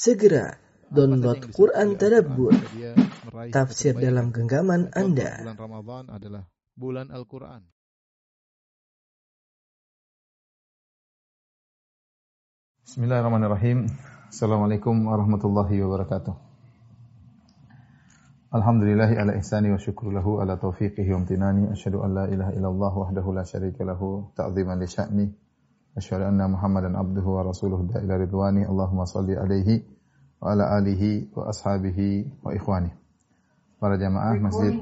Segera download Quran Tadabbur, tafsir dalam genggaman Anda. Bulan Ramadan adalah bulan Al-Quran. Bismillahirrahmanirrahim. Assalamualaikum warahmatullahi wabarakatuh. Alhamdulillahi ala ihsani wa syukru lahu ala taufiqihi wa amtinani. Asyhadu an la ilaha illallah wahdahu la syarika lahu ta'ziman li sya'ni. Asyhadu anna Muhammadan abduhu wa rasuluhu da ila ridwani. Allahumma salli alaihi wa ala alihi wa ashabihi wa ikhwani. Para jamaah masjid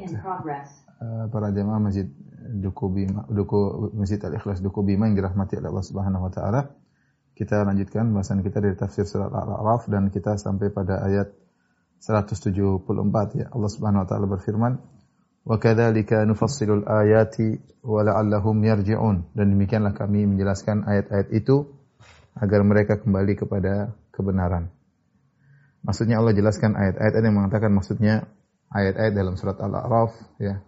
para jamaah masjid Duku Bima, Duku Masjid Al-Ikhlas Duku Bima yang dirahmati oleh Allah Subhanahu wa taala. Kita lanjutkan bahasan kita dari tafsir surat Al-A'raf dan kita sampai pada ayat 174 ya. Allah Subhanahu wa taala berfirman, "Wa kadzalika nufassilul ayati wa la'allahum yarji'un." Dan demikianlah kami menjelaskan ayat-ayat itu agar mereka kembali kepada kebenaran. Maksudnya Allah jelaskan ayat-ayat yang mengatakan maksudnya ayat-ayat dalam surat Al-A'raf ya.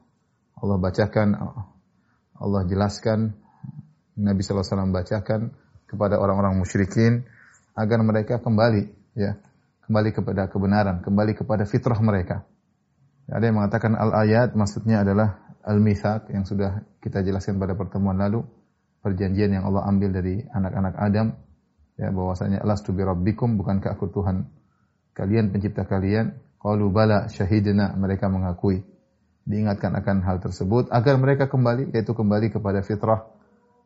Allah bacakan Allah jelaskan Nabi sallallahu alaihi wasallam bacakan kepada orang-orang musyrikin agar mereka kembali ya, kembali kepada kebenaran, kembali kepada fitrah mereka. Ada yang mengatakan al-ayat maksudnya adalah al-mitsaq yang sudah kita jelaskan pada pertemuan lalu, perjanjian yang Allah ambil dari anak-anak Adam ya bahwasanya alastu bi rabbikum bukankah aku Tuhan kalian pencipta kalian? Qalu bala syahidna mereka mengakui diingatkan akan hal tersebut agar mereka kembali yaitu kembali kepada fitrah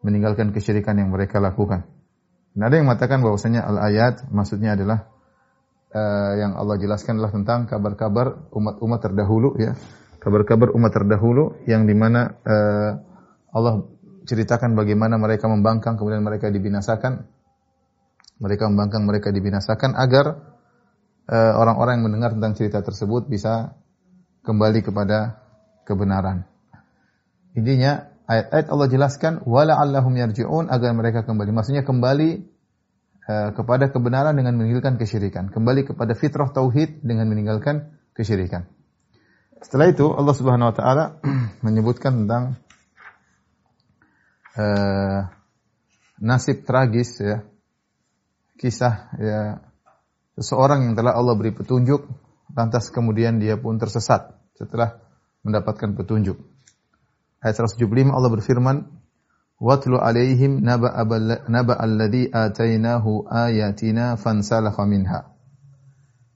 meninggalkan kesyirikan yang mereka lakukan. Nah, ada yang mengatakan bahwasanya al-ayat maksudnya adalah uh, yang Allah jelaskan adalah tentang kabar-kabar umat-umat terdahulu ya. Kabar-kabar umat terdahulu yang di mana uh, Allah ceritakan bagaimana mereka membangkang kemudian mereka dibinasakan. Mereka membangkang, mereka dibinasakan agar uh, orang-orang yang mendengar tentang cerita tersebut bisa kembali kepada kebenaran. Intinya ayat-ayat Allah jelaskan wala allahum yarji'un agar mereka kembali. Maksudnya kembali uh, kepada kebenaran dengan meninggalkan kesyirikan. Kembali kepada fitrah tauhid dengan meninggalkan kesyirikan. Setelah itu Allah Subhanahu wa taala menyebutkan tentang uh, nasib tragis ya. Kisah ya seseorang yang telah Allah beri petunjuk lantas kemudian dia pun tersesat setelah mendapatkan petunjuk. Ayat 175 Allah berfirman, "Watlu alaihim naba alladhi atainahu ayatina fansalakha minha."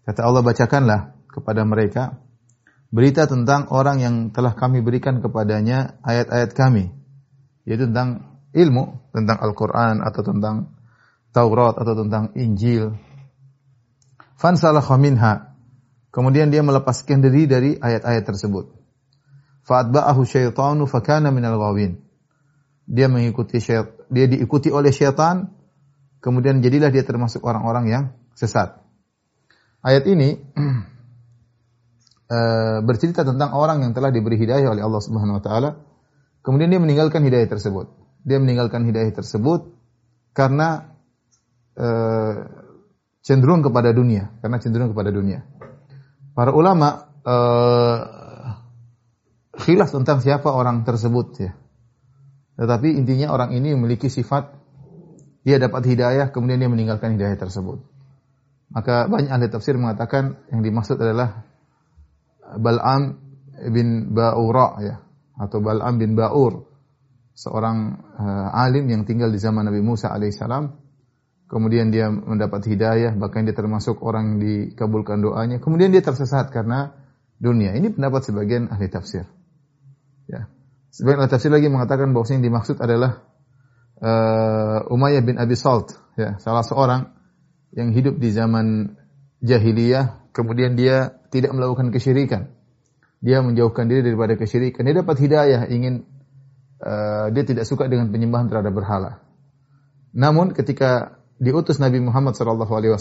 Kata Allah bacakanlah kepada mereka berita tentang orang yang telah kami berikan kepadanya ayat-ayat kami, yaitu tentang ilmu, tentang Al-Qur'an atau tentang Taurat atau tentang Injil. Fansalakha minha. Kemudian dia melepaskan diri dari ayat-ayat tersebut. Fa'atba'ahu syaitanu fakana minal ghawin. Dia mengikuti syait, dia diikuti oleh syaitan, kemudian jadilah dia termasuk orang-orang yang sesat. Ayat ini uh, bercerita tentang orang yang telah diberi hidayah oleh Allah Subhanahu wa taala, kemudian dia meninggalkan hidayah tersebut. Dia meninggalkan hidayah tersebut karena uh, cenderung kepada dunia, karena cenderung kepada dunia. Para ulama uh, khilaf tentang siapa orang tersebut ya. Tetapi intinya orang ini memiliki sifat dia dapat hidayah kemudian dia meninggalkan hidayah tersebut. Maka banyak ahli tafsir mengatakan yang dimaksud adalah Bal'am bin Ba'ura ya. Atau Bal'am bin Ba'ur seorang uh, alim yang tinggal di zaman Nabi Musa alaihissalam. Kemudian dia mendapat hidayah bahkan dia termasuk orang yang dikabulkan doanya. Kemudian dia tersesat karena dunia. Ini pendapat sebagian ahli tafsir. Ya. Sebagian tafsir lagi mengatakan bahwa yang dimaksud adalah uh, Umayyah bin Abi Salt, ya, salah seorang yang hidup di zaman jahiliyah, kemudian dia tidak melakukan kesyirikan. Dia menjauhkan diri daripada kesyirikan. Dia dapat hidayah, ingin uh, dia tidak suka dengan penyembahan terhadap berhala. Namun ketika diutus Nabi Muhammad SAW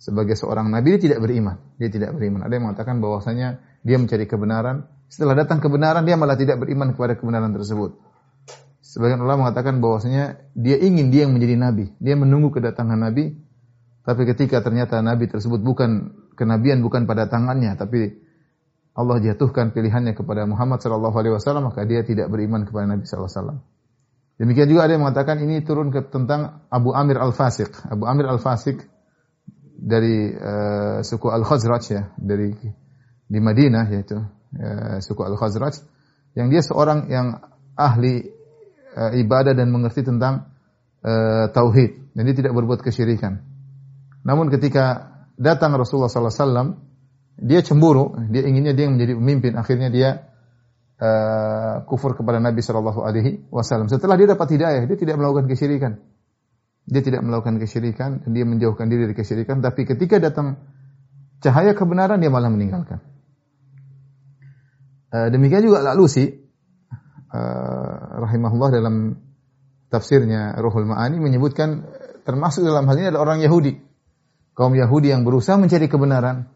sebagai seorang nabi dia tidak beriman. Dia tidak beriman. Ada yang mengatakan bahwasanya dia mencari kebenaran, setelah datang kebenaran dia malah tidak beriman kepada kebenaran tersebut. Sebagian ulama mengatakan bahwasanya dia ingin dia yang menjadi nabi. Dia menunggu kedatangan nabi, tapi ketika ternyata nabi tersebut bukan kenabian bukan pada tangannya, tapi Allah jatuhkan pilihannya kepada Muhammad sallallahu alaihi wasallam, maka dia tidak beriman kepada Nabi sallallahu alaihi wasallam. Demikian juga ada yang mengatakan ini turun ke tentang Abu Amir Al-Fasiq. Abu Amir Al-Fasiq dari uh, suku Al-Khazraj ya, dari di Madinah yaitu uh, suku Al-Khazraj yang dia seorang yang ahli uh, ibadah dan mengerti tentang uh, tauhid dan dia tidak berbuat kesyirikan. Namun ketika datang Rasulullah sallallahu alaihi wasallam dia cemburu, dia inginnya dia menjadi pemimpin, akhirnya dia uh, kufur kepada Nabi Shallallahu Alaihi Wasallam. Setelah dia dapat hidayah, dia tidak melakukan kesyirikan. Dia tidak melakukan kesyirikan dia menjauhkan diri dari kesyirikan. Tapi ketika datang cahaya kebenaran, dia malah meninggalkan. Uh, demikian juga Al-Alusi, uh, rahimahullah dalam tafsirnya Ruhul Ma'ani menyebutkan termasuk dalam hal ini adalah orang Yahudi. Kaum Yahudi yang berusaha mencari kebenaran,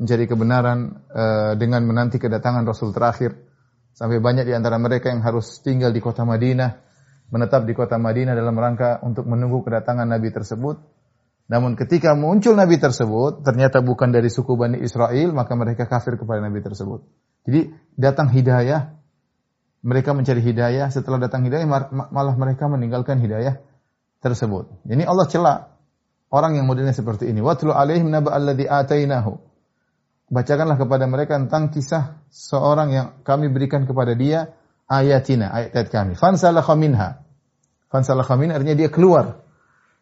mencari kebenaran uh, dengan menanti kedatangan Rasul terakhir. Sampai banyak di antara mereka yang harus tinggal di kota Madinah, menetap di kota Madinah dalam rangka untuk menunggu kedatangan Nabi tersebut. Namun ketika muncul Nabi tersebut, ternyata bukan dari suku Bani Israel, maka mereka kafir kepada Nabi tersebut. Jadi datang hidayah, mereka mencari hidayah, setelah datang hidayah malah mereka meninggalkan hidayah tersebut. Ini Allah celak orang yang modelnya seperti ini. Watlu alaihim naba alladhi atainahu bacakanlah kepada mereka tentang kisah seorang yang kami berikan kepada dia ayatina, ayat-ayat kami. Fansalakha minha. Fansalakha minha artinya dia keluar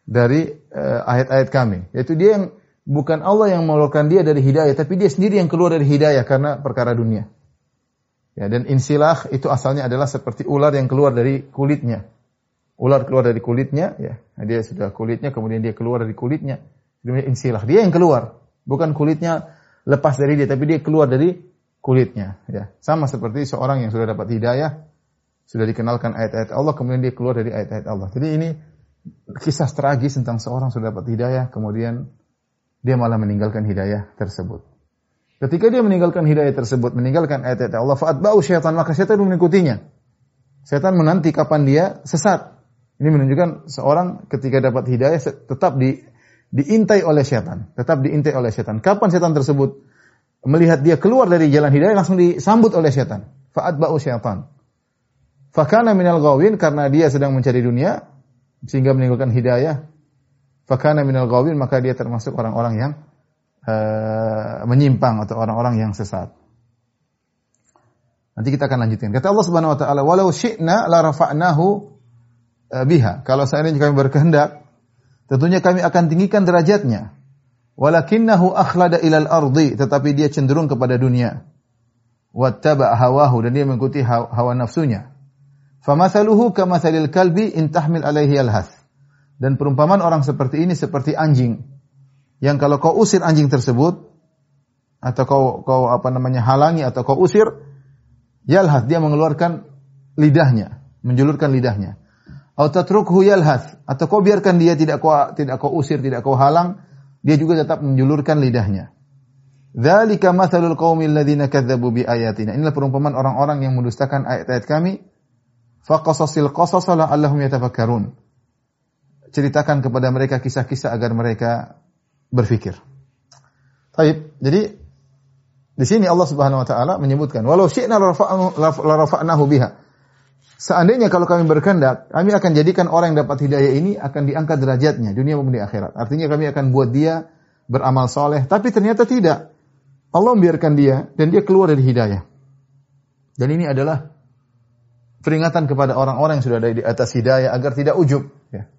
dari uh, ayat-ayat kami. Yaitu dia yang bukan Allah yang mengeluarkan dia dari hidayah, tapi dia sendiri yang keluar dari hidayah karena perkara dunia. Ya, dan insilah itu asalnya adalah seperti ular yang keluar dari kulitnya. Ular keluar dari kulitnya, ya, dia sudah kulitnya, kemudian dia keluar dari kulitnya. Demikian insilah, dia yang keluar, bukan kulitnya lepas dari dia, tapi dia keluar dari kulitnya. Ya, sama seperti seorang yang sudah dapat hidayah, sudah dikenalkan ayat-ayat Allah, kemudian dia keluar dari ayat-ayat Allah. Jadi ini kisah tragis tentang seorang sudah dapat hidayah, kemudian dia malah meninggalkan hidayah tersebut. Ketika dia meninggalkan hidayah tersebut, meninggalkan ayat-ayat Allah, bau syaitan, maka syaitan mengikutinya. Syaitan menanti kapan dia sesat. Ini menunjukkan seorang ketika dapat hidayah tetap di diintai oleh setan, tetap diintai oleh setan. Kapan setan tersebut melihat dia keluar dari jalan hidayah langsung disambut oleh setan. ba'u syaitan. Fakana minal gawin karena dia sedang mencari dunia sehingga meninggalkan hidayah. Fakana minal gawin maka dia termasuk orang-orang yang uh, menyimpang atau orang-orang yang sesat. Nanti kita akan lanjutkan. Kata Allah Subhanahu wa taala, "Walau syi'na la rafa'nahu eh, biha." Kalau seandainya kami berkehendak, tentunya kami akan tinggikan derajatnya. Walakinnahu akhlada ilal ardi, tetapi dia cenderung kepada dunia. Wattaba hawahu dan dia mengikuti hawa nafsunya. Famathaluhu kamathalil kalbi in tahmil alaihi alhath. Dan perumpamaan orang seperti ini seperti anjing. Yang kalau kau usir anjing tersebut atau kau kau apa namanya halangi atau kau usir yalhath dia mengeluarkan lidahnya, menjulurkan lidahnya atau yalhath atau kau biarkan dia tidak kau tidak kau usir, tidak kau halang, dia juga tetap menjulurkan lidahnya. Dzalika mathalul qaumil ladzina kadzdzabu bi ayatina. Inilah perumpamaan orang-orang yang mendustakan ayat-ayat kami. Faqasasil qasasa la'allahum yatafakkarun. Ceritakan kepada mereka kisah-kisah agar mereka berfikir. Baik, jadi di sini Allah Subhanahu wa taala menyebutkan walau syi'na la rafa'nahu biha. Seandainya kalau kami berkehendak, kami akan jadikan orang yang dapat hidayah ini akan diangkat derajatnya dunia maupun di akhirat. Artinya kami akan buat dia beramal soleh, tapi ternyata tidak. Allah membiarkan dia dan dia keluar dari hidayah. Dan ini adalah peringatan kepada orang-orang yang sudah ada di atas hidayah agar tidak ujub. Ya.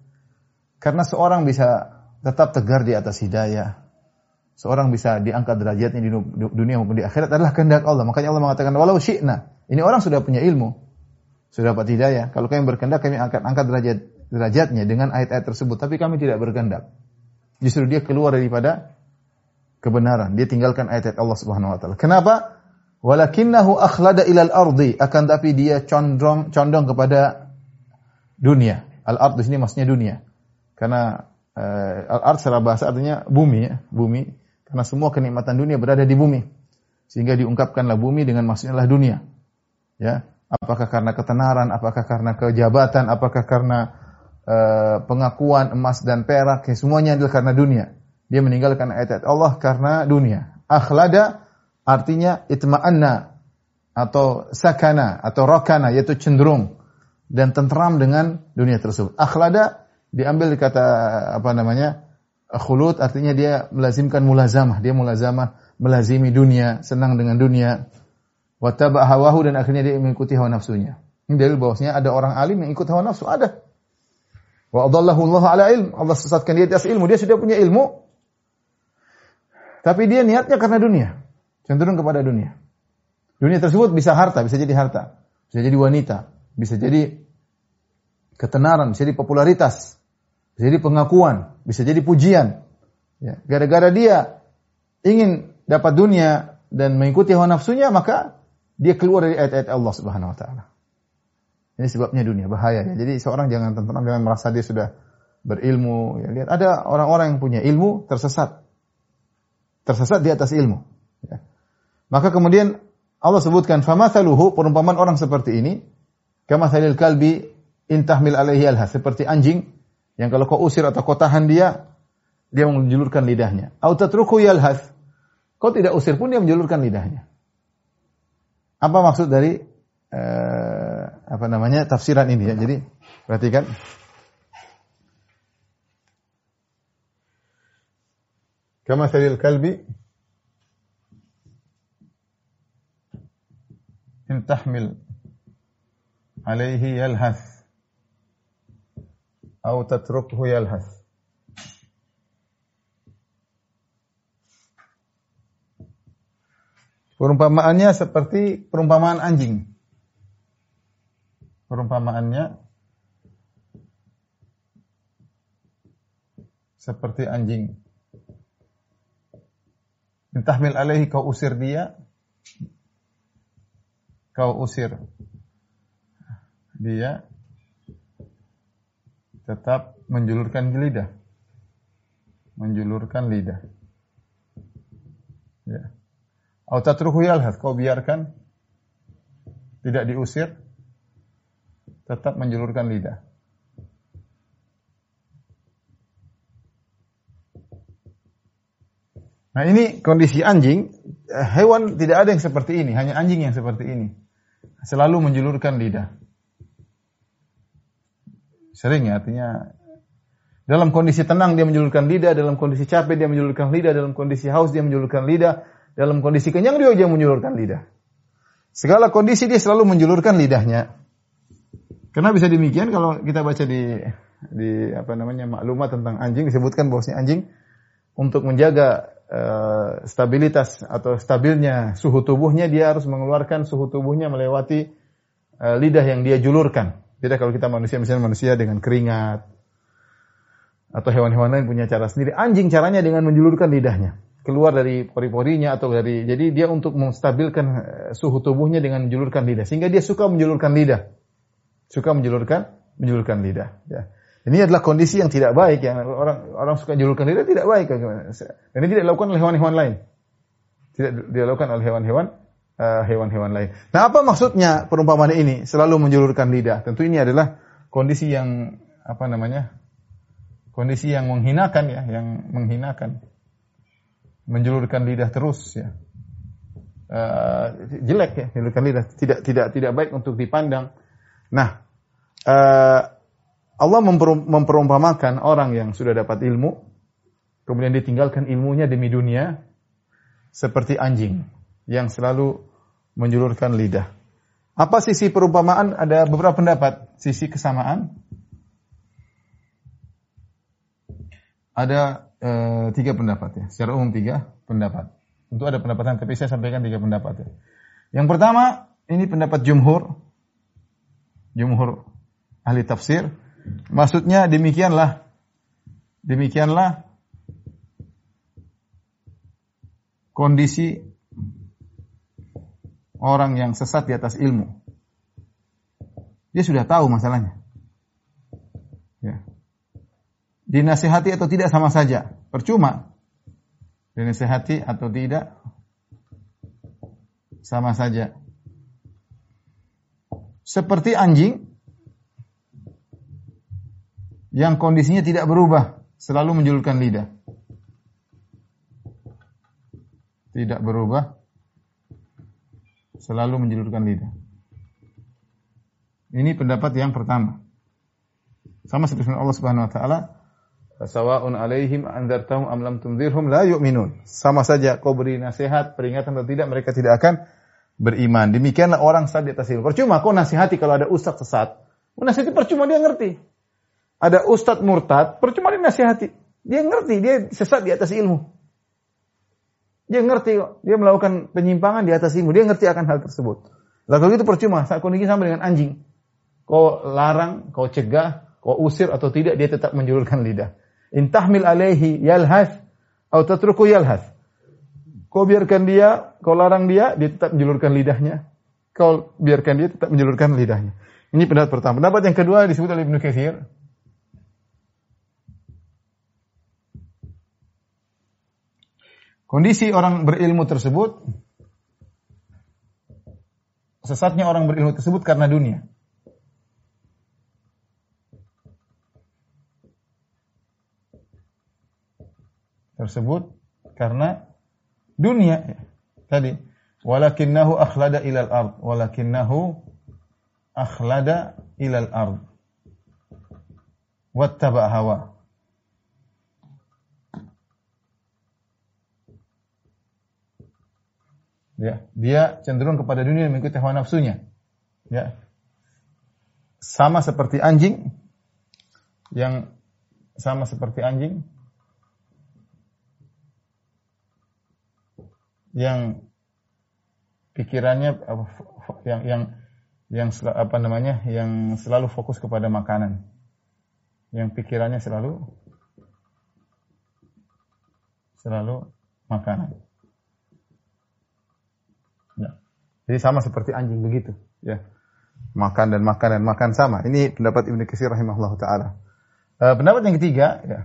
Karena seorang bisa tetap tegar di atas hidayah. Seorang bisa diangkat derajatnya di dunia maupun di akhirat adalah kehendak Allah. Makanya Allah mengatakan walau syi'na. Ini orang sudah punya ilmu sudah dapat hidayah. Kalau kami berkehendak, kami akan angkat derajat derajatnya dengan ayat-ayat tersebut. Tapi kami tidak berkehendak. Justru dia keluar daripada kebenaran. Dia tinggalkan ayat-ayat Allah Subhanahu wa taala. Kenapa? Walakinnahu akhlada ilal ardi. Akan tapi dia condong condong kepada dunia. Al-ard di sini maksudnya dunia. Karena al-ard secara bahasa artinya bumi ya, bumi. Karena semua kenikmatan dunia berada di bumi. Sehingga diungkapkanlah bumi dengan maksudnya dunia. Ya, Apakah karena ketenaran, apakah karena kejabatan, apakah karena uh, pengakuan emas dan perak, ya, semuanya adalah karena dunia. Dia meninggalkan ayat-ayat Allah karena dunia. Akhlada artinya itma'anna atau sakana atau rokana yaitu cenderung dan tentram dengan dunia tersebut. Akhlada diambil kata apa namanya? Khulud artinya dia melazimkan mulazamah, dia mulazamah melazimi dunia, senang dengan dunia. Wa taba hawahu dan akhirnya dia mengikuti hawa nafsunya. Ini dalil bahwasanya ada orang alim yang ikut hawa nafsu, ada. Wa adallahu Allah ala ilm. Allah sesatkan dia atas ilmu. Dia sudah punya ilmu. Tapi dia niatnya karena dunia. Cenderung kepada dunia. Dunia tersebut bisa harta, bisa jadi harta. Bisa jadi wanita. Bisa jadi ketenaran, bisa jadi popularitas. Bisa jadi pengakuan. Bisa jadi pujian. Ya. Gara-gara dia ingin dapat dunia dan mengikuti hawa nafsunya, maka dia keluar dari ayat-ayat Allah Subhanahu wa taala. Ini sebabnya dunia bahaya ya. Jadi seorang jangan tentram jangan merasa dia sudah berilmu. Ya, lihat ada orang-orang yang punya ilmu tersesat. Tersesat di atas ilmu. Ya. Maka kemudian Allah sebutkan famathaluhu perumpamaan orang seperti ini kama salil kalbi intahmil alaihi alha seperti anjing yang kalau kau usir atau kau tahan dia dia menjulurkan lidahnya. Au tatruku yalhath. Kau tidak usir pun dia menjulurkan lidahnya. Apa maksud dari uh, apa namanya tafsiran ini ya? Jadi perhatikan. Kama salil kalbi in tahmil alaihi yalhath atau tatrukhu yalhath. Perumpamaannya seperti perumpamaan anjing. Perumpamaannya seperti anjing. Intahmil alaihi kau usir dia, kau usir dia, tetap menjulurkan lidah. Menjulurkan lidah. Ya. Au tatruhu kau biarkan tidak diusir, tetap menjulurkan lidah. Nah ini kondisi anjing, hewan tidak ada yang seperti ini, hanya anjing yang seperti ini. Selalu menjulurkan lidah. Sering ya, artinya dalam kondisi tenang dia menjulurkan lidah, dalam kondisi capek dia menjulurkan lidah, dalam kondisi haus dia menjulurkan lidah, dalam kondisi kenyang dia juga menjulurkan lidah. Segala kondisi dia selalu menjulurkan lidahnya. Karena bisa demikian kalau kita baca di di apa namanya maklumat tentang anjing disebutkan bahwasanya anjing untuk menjaga uh, stabilitas atau stabilnya suhu tubuhnya dia harus mengeluarkan suhu tubuhnya melewati uh, lidah yang dia julurkan. Beda kalau kita manusia misalnya manusia dengan keringat atau hewan-hewan lain punya cara sendiri. Anjing caranya dengan menjulurkan lidahnya. Keluar dari pori-porinya atau dari jadi dia untuk menstabilkan eh, suhu tubuhnya dengan menjulurkan lidah. Sehingga dia suka menjulurkan lidah. Suka menjulurkan menjulurkan lidah ya. Ini adalah kondisi yang tidak baik yang orang orang suka menjulurkan lidah tidak baik dan ini tidak dilakukan oleh hewan-hewan lain. Tidak dilakukan oleh hewan-hewan uh, hewan-hewan lain. Nah apa maksudnya perumpamaan ini? Selalu menjulurkan lidah. Tentu ini adalah kondisi yang apa namanya kondisi yang menghinakan ya yang menghinakan. Menjulurkan lidah terus ya. Uh, jelek ya menjulurkan lidah. Tidak tidak tidak baik untuk dipandang. Nah, uh, Allah memperumpamakan orang yang sudah dapat ilmu kemudian ditinggalkan ilmunya demi dunia seperti anjing yang selalu menjulurkan lidah. Apa sisi perumpamaan? Ada beberapa pendapat. Sisi kesamaan. Ada e, tiga pendapat ya. Secara umum tiga pendapat. Tentu ada pendapatan, tapi saya sampaikan tiga pendapat ya. Yang pertama, ini pendapat jumhur. Jumhur ahli tafsir. Maksudnya demikianlah. Demikianlah kondisi orang yang sesat di atas ilmu. Dia sudah tahu masalahnya. Ya dinasihati atau tidak sama saja. Percuma. Dinasihati atau tidak sama saja. Seperti anjing yang kondisinya tidak berubah, selalu menjulurkan lidah. Tidak berubah, selalu menjulurkan lidah. Ini pendapat yang pertama. Sama seperti Allah Subhanahu wa taala, Sawa'un alaihim anzartahum am lam tunzirhum la yu'minun. Sama saja kau beri nasihat, peringatan atau tidak, mereka tidak akan beriman. Demikianlah orang sesat di atas ilmu. Percuma kau nasihati kalau ada ustaz sesat. Nasihati percuma dia ngerti. Ada ustaz murtad, percuma dia nasihati. Dia ngerti, dia sesat di atas ilmu. Dia ngerti kok. Dia melakukan penyimpangan di atas ilmu. Dia ngerti akan hal tersebut. Lalu itu percuma. Saat kondisi sama dengan anjing. Kau larang, kau cegah, kau usir atau tidak, dia tetap menjulurkan lidah. Intahmil alaihi yalhas atau tatruku yalhas. Kau biarkan dia, kau larang dia, dia tetap menjulurkan lidahnya. Kau biarkan dia tetap menjulurkan lidahnya. Ini pendapat pertama. Pendapat yang kedua disebut oleh Ibnu Katsir. Kondisi orang berilmu tersebut sesatnya orang berilmu tersebut karena dunia. tersebut karena dunia. Tadi walakinnahu akhlada ilal ard. Walakinnahu akhlada ilal ard. Wattaba hawa ya dia cenderung kepada dunia mengikuti hawa nafsunya. Ya. Sama seperti anjing yang sama seperti anjing yang pikirannya yang yang yang apa namanya yang selalu fokus kepada makanan. Yang pikirannya selalu selalu makanan ya. Jadi sama seperti anjing begitu ya makan dan makan dan makan sama ini pendapat Ibnu Katsir rahimahullah taala uh, pendapat yang ketiga ya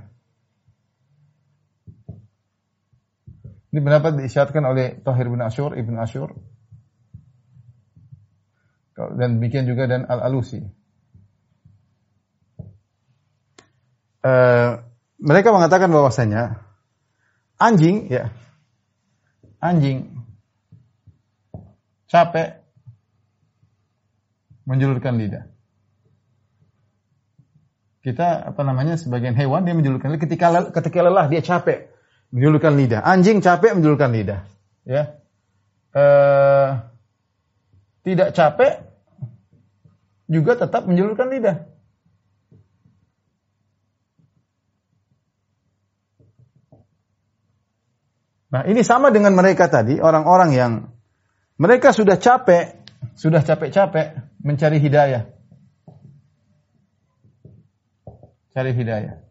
Ini pendapat diisyaratkan oleh Tahir bin Ashur, Ibn Ashur. Dan demikian juga dan Al-Alusi. Uh, mereka mengatakan bahwasanya anjing ya anjing capek menjulurkan lidah. Kita apa namanya sebagian hewan dia menjulurkan lidah ketika ketika lelah dia capek menjulurkan lidah. Anjing capek menjulurkan lidah. Ya. E, tidak capek juga tetap menjulurkan lidah. Nah, ini sama dengan mereka tadi, orang-orang yang mereka sudah capek, sudah capek-capek mencari hidayah. Cari hidayah.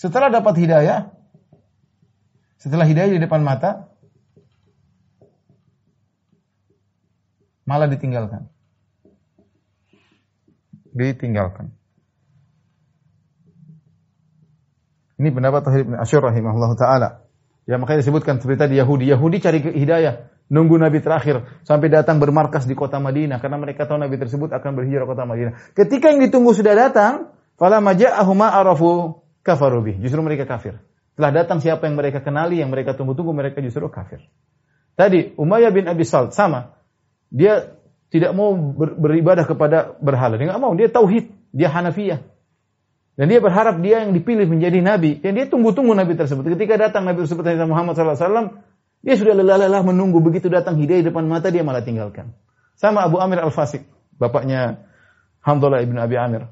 Setelah dapat hidayah, setelah hidayah di depan mata, malah ditinggalkan. Ditinggalkan. Ini pendapat Tahir bin Asyur rahimahullah ta'ala. Ya makanya disebutkan cerita di Yahudi. Yahudi cari hidayah. Nunggu Nabi terakhir. Sampai datang bermarkas di kota Madinah. Karena mereka tahu Nabi tersebut akan berhijrah ke kota Madinah. Ketika yang ditunggu sudah datang. Fala maja'ahuma arafu kafarubi. Justru mereka kafir. Setelah datang siapa yang mereka kenali, yang mereka tunggu-tunggu, mereka justru kafir. Tadi Umayyah bin Abi Salt sama. Dia tidak mau ber, beribadah kepada berhala. Dia nggak mau. Dia tauhid. Dia Hanafiyah. Dan dia berharap dia yang dipilih menjadi nabi. Dan dia tunggu-tunggu nabi tersebut. Ketika datang nabi tersebut Nabi Muhammad SAW, dia sudah lelah-lelah menunggu. Begitu datang hidayah di depan mata, dia malah tinggalkan. Sama Abu Amir Al-Fasik. Bapaknya Hamdullah ibn Abi Amir.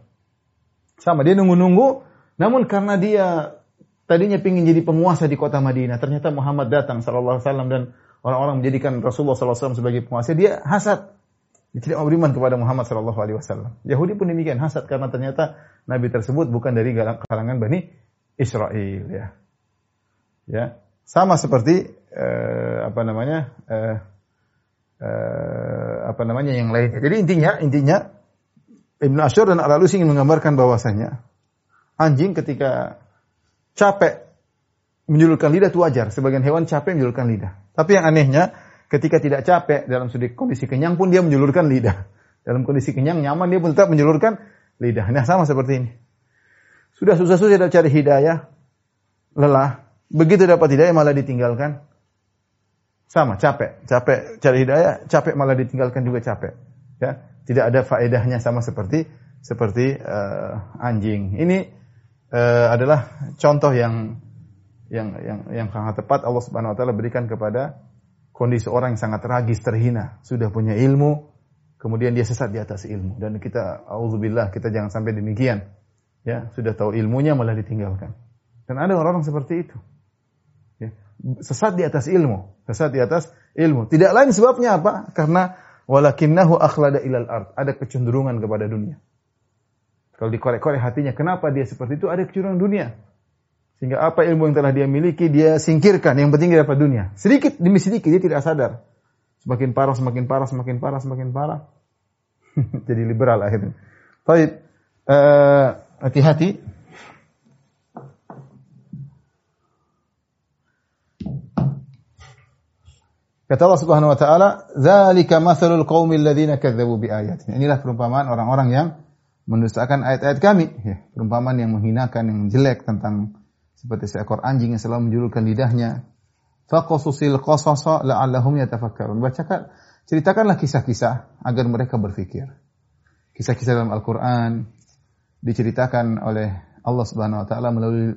Sama, dia nunggu-nunggu. Namun karena dia tadinya ingin jadi penguasa di kota Madinah, ternyata Muhammad datang sallallahu alaihi wasallam dan orang-orang menjadikan Rasulullah wasallam sebagai penguasa, dia hasad. Tidak mau beriman kepada Muhammad sallallahu alaihi wasallam. Yahudi pun demikian hasad karena ternyata nabi tersebut bukan dari kalangan Bani Israel ya. Ya, sama seperti eh, apa namanya? Eh, eh, apa namanya yang lain. Jadi intinya intinya Ibn Ashur dan Al-Alusi ingin menggambarkan bahwasanya anjing ketika capek menjulurkan lidah itu wajar. Sebagian hewan capek menjulurkan lidah. Tapi yang anehnya, ketika tidak capek dalam kondisi kenyang pun dia menjulurkan lidah. Dalam kondisi kenyang nyaman dia pun tetap menjulurkan lidah. Nah sama seperti ini. Sudah susah-susah cari hidayah, lelah. Begitu dapat hidayah malah ditinggalkan. Sama, capek. Capek cari hidayah, capek malah ditinggalkan juga capek. Ya, tidak ada faedahnya sama seperti seperti uh, anjing. Ini uh, adalah contoh yang yang yang yang sangat tepat Allah Subhanahu wa taala berikan kepada kondisi orang yang sangat tragis, terhina, sudah punya ilmu, kemudian dia sesat di atas ilmu dan kita auzubillah kita jangan sampai demikian. Ya, sudah tahu ilmunya malah ditinggalkan. Dan ada orang-orang seperti itu. Ya, sesat di atas ilmu, sesat di atas ilmu. Tidak lain sebabnya apa? Karena walakinnahu akhlada ilal ard. Ada kecenderungan kepada dunia. Kalau dikorek-korek hatinya, kenapa dia seperti itu? Ada kecenderungan dunia. Sehingga apa ilmu yang telah dia miliki, dia singkirkan. Yang penting dia dapat dunia. Sedikit demi sedikit, dia tidak sadar. Semakin parah, semakin parah, semakin parah, semakin parah. Jadi liberal akhirnya. Baik, uh, hati-hati. Kata Allah Subhanahu wa taala, "Dzalika mathalul qaumil ladzina kadzdzabu biayatina." Inilah perumpamaan orang-orang yang mendustakan ayat-ayat kami, ya, perumpamaan yang menghinakan, yang jelek tentang seperti seekor anjing yang selalu menjulurkan lidahnya. Faqasusil qasasa la'allahum yatafakkarun. Bacakan ceritakanlah kisah-kisah agar mereka berfikir. Kisah-kisah dalam Al-Qur'an diceritakan oleh Allah Subhanahu wa taala melalui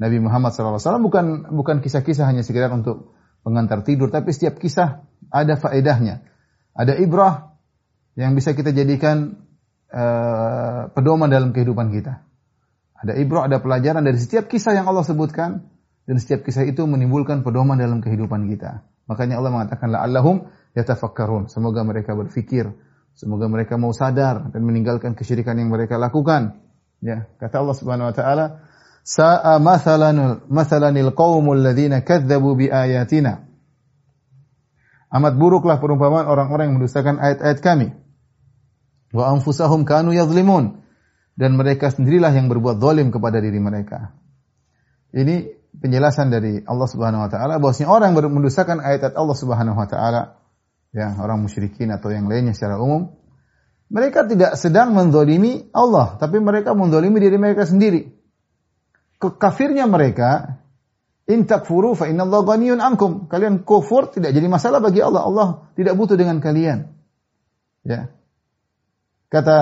Nabi Muhammad SAW bukan bukan kisah-kisah hanya sekedar untuk pengantar tidur tapi setiap kisah ada faedahnya. Ada ibrah yang bisa kita jadikan uh, pedoman dalam kehidupan kita. Ada ibrah, ada pelajaran dari setiap kisah yang Allah sebutkan dan setiap kisah itu menimbulkan pedoman dalam kehidupan kita. Makanya Allah mengatakan la'allahum yatafakkarun. Semoga mereka berfikir, semoga mereka mau sadar dan meninggalkan kesyirikan yang mereka lakukan. Ya, kata Allah Subhanahu wa taala, "Sa'a mathalanul mathalanil qaumul ladzina kadzdzabu biayatina." Amat buruklah perumpamaan orang-orang yang mendustakan ayat-ayat kami. Wa anfusahum kanu yadhlimun dan mereka sendirilah yang berbuat zalim kepada diri mereka. Ini penjelasan dari Allah Subhanahu wa taala bahwasanya orang yang mendustakan ayat-ayat Allah Subhanahu wa taala, ya, orang musyrikin atau yang lainnya secara umum, mereka tidak sedang menzalimi Allah, tapi mereka menzalimi diri mereka sendiri. Kekafirnya mereka, in takfuru fa Allah ghaniyun ankum. Kalian kufur tidak jadi masalah bagi Allah. Allah tidak butuh dengan kalian. Ya. Kata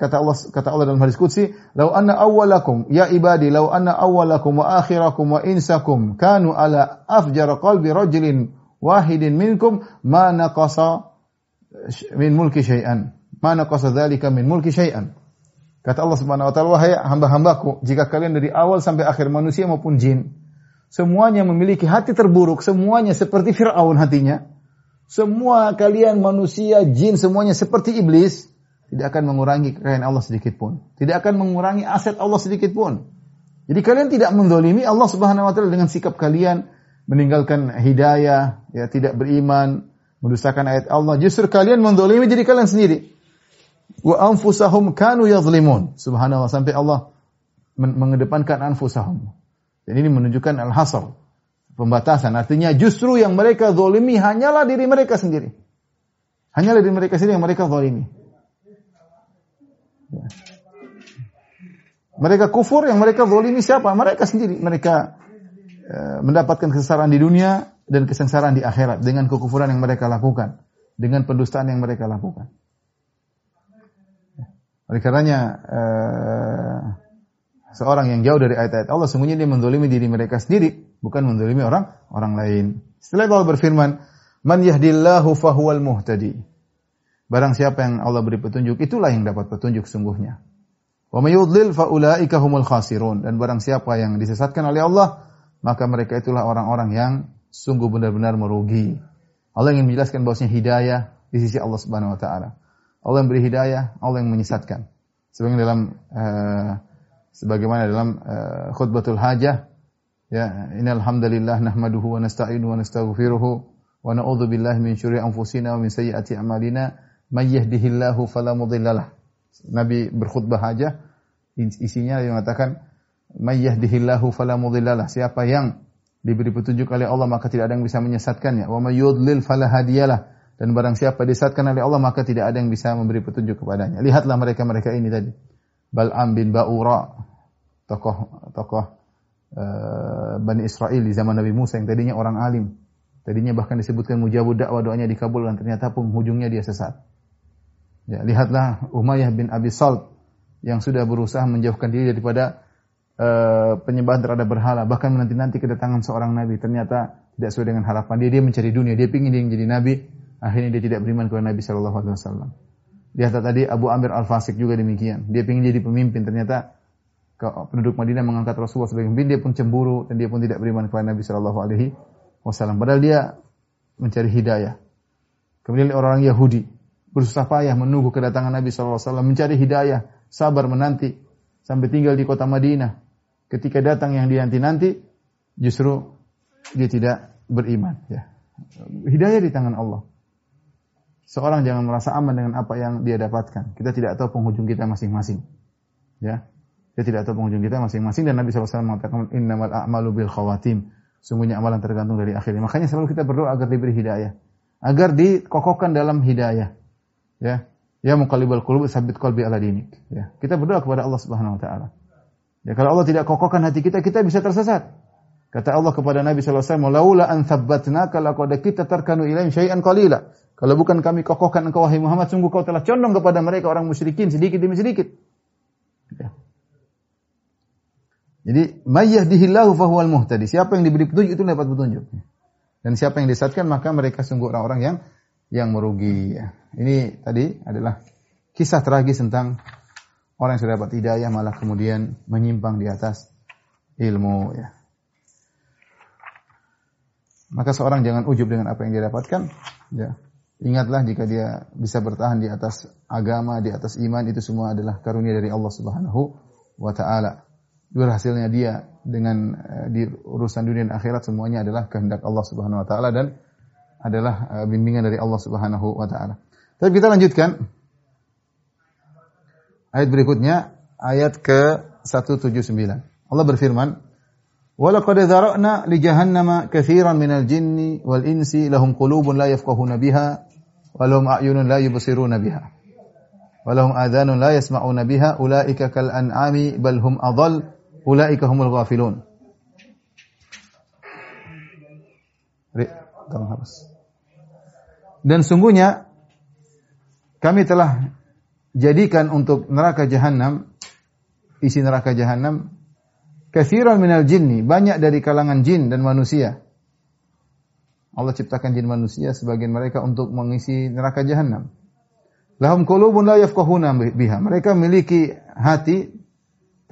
kata Allah kata Allah dalam hadis qudsi, "Lau anna awwalakum ya ibadi, lau anna awwalakum wa akhirakum wa insakum kanu ala afjar qalbi rajulin wahidin minkum ma naqasa min mulki syai'an." Ma naqasa dzalika min mulki syai'an. Kata Allah Subhanahu wa taala, "Wahai hamba-hambaku, jika kalian dari awal sampai akhir manusia maupun jin, semuanya memiliki hati terburuk, semuanya seperti Firaun hatinya, semua kalian manusia, jin semuanya seperti iblis, tidak akan mengurangi kekayaan Allah sedikit pun. Tidak akan mengurangi aset Allah sedikit pun. Jadi kalian tidak mendolimi Allah Subhanahu wa taala dengan sikap kalian meninggalkan hidayah, ya tidak beriman, mendustakan ayat Allah. Justru kalian mendolimi diri kalian sendiri. Wa anfusahum kanu yadhlimun. Subhanallah sampai Allah mengedepankan anfusahum. Dan ini menunjukkan al-hasr, pembatasan. Artinya justru yang mereka zolimi hanyalah diri mereka sendiri. Hanyalah diri mereka sendiri yang mereka zolimi. Mereka kufur yang mereka zalimi siapa? Mereka sendiri. Mereka uh, mendapatkan kesengsaraan di dunia dan kesengsaraan di akhirat dengan kekufuran yang mereka lakukan, dengan pendustaan yang mereka lakukan. Oleh karenanya uh, seorang yang jauh dari ayat-ayat Allah sungguhnya dia mendolimi diri mereka sendiri, bukan mendolimi orang orang lain. Setelah Allah berfirman, "Man yahdillahu fahuwal muhtadi." Barang siapa yang Allah beri petunjuk, itulah yang dapat petunjuk sungguhnya. Wa may yudlil fa ulaika humul khasirun. Dan barang siapa yang disesatkan oleh Allah, maka mereka itulah orang-orang yang sungguh benar-benar merugi. Allah ingin menjelaskan bahwasanya hidayah di sisi Allah Subhanahu wa taala. Allah yang beri hidayah, Allah yang menyesatkan. Sebagaimana dalam uh, sebagaimana dalam uh, khutbatul hajah ya innal hamdalillah nahmaduhu wa nasta'inuhu wa nastaghfiruhu wa na'udzu billahi min syururi anfusina wa min sayyiati a'malina may yahdihillahu. Nabi berkhutbah aja isinya yang mengatakan may yahdihillahu. Siapa yang diberi petunjuk oleh Allah maka tidak ada yang bisa menyesatkannya. Wa may yudlil. Dan barang siapa disesatkan oleh Allah maka tidak ada yang bisa memberi petunjuk kepadanya. Lihatlah mereka-mereka ini tadi. Bal'am bin Ba'ura, tokoh tokoh uh, Bani Israel di zaman Nabi Musa yang tadinya orang alim. Tadinya bahkan disebutkan mujabud dakwah doanya dikabulkan ternyata penghujungnya dia sesat. Ya, lihatlah Umayyah bin Abi Salt yang sudah berusaha menjauhkan diri daripada uh, penyembahan terhadap berhala, bahkan menanti-nanti kedatangan seorang nabi, ternyata tidak sesuai dengan harapan dia. Dia mencari dunia, dia ingin dia menjadi nabi, akhirnya dia tidak beriman kepada Nabi Shallallahu Alaihi Wasallam. Di atas tadi Abu Amir Al Fasik juga demikian. Dia ingin jadi pemimpin, ternyata penduduk Madinah mengangkat Rasulullah sebagai pemimpin, dia pun cemburu dan dia pun tidak beriman kepada Nabi Shallallahu Alaihi Wasallam. Padahal dia mencari hidayah. Kemudian orang-orang Yahudi bersusah payah menunggu kedatangan Nabi SAW, mencari hidayah, sabar menanti sampai tinggal di kota Madinah. Ketika datang yang dinanti-nanti, justru dia tidak beriman. Ya. Hidayah di tangan Allah. Seorang jangan merasa aman dengan apa yang dia dapatkan. Kita tidak tahu penghujung kita masing-masing. Ya. Kita tidak tahu penghujung kita masing-masing dan Nabi SAW mengatakan innamal a'malu bil khawatim. Sungguhnya amalan tergantung dari akhirnya. Makanya selalu kita berdoa agar diberi hidayah. Agar dikokohkan dalam hidayah. Ya. Ya muqallibal qulub sabit qalbi ala dinik. Ya. Kita berdoa kepada Allah Subhanahu wa taala. Ya kalau Allah tidak kokohkan hati kita, kita bisa tersesat. Kata Allah kepada Nabi sallallahu alaihi wasallam, "Laula an thabbatnaka laqad kita tarkanu ilaihim syai'an qalila." Kalau bukan kami kokohkan engkau wahai Muhammad, sungguh kau telah condong kepada mereka orang musyrikin sedikit demi sedikit. Ya. Jadi, "Mayyahdihillahu fahuwal muhtadi." Siapa yang diberi petunjuk itu dapat petunjuk. Dan siapa yang disesatkan maka mereka sungguh orang-orang yang yang merugi. Ini tadi adalah kisah tragis tentang orang yang sudah dapat hidayah malah kemudian menyimpang di atas ilmu. Ya. Maka seorang jangan ujub dengan apa yang dia dapatkan. Ya. Ingatlah jika dia bisa bertahan di atas agama, di atas iman, itu semua adalah karunia dari Allah Subhanahu wa taala. Berhasilnya dia dengan uh, di urusan dunia dan akhirat semuanya adalah kehendak Allah Subhanahu wa taala dan adalah uh, bimbingan dari Allah Subhanahu wa taala. Tapi kita lanjutkan ayat berikutnya ayat ke 179. Allah berfirman, "Wa laqad dzara'na li jahannama katsiran minal jinni wal insi lahum qulubun la yafqahuna biha wa lahum a'yunun la yubsiruna biha wa lahum la yasma'una biha ulaika kal an'ami bal hum adall ulaika humul ghafilun." Tolong. Dan sungguhnya kami telah jadikan untuk neraka jahanam isi neraka jahanam katsiran minal jinni, banyak dari kalangan jin dan manusia. Allah ciptakan jin manusia sebagian mereka untuk mengisi neraka jahanam. Lahum qulubun la yafqahuna biha. Mereka memiliki hati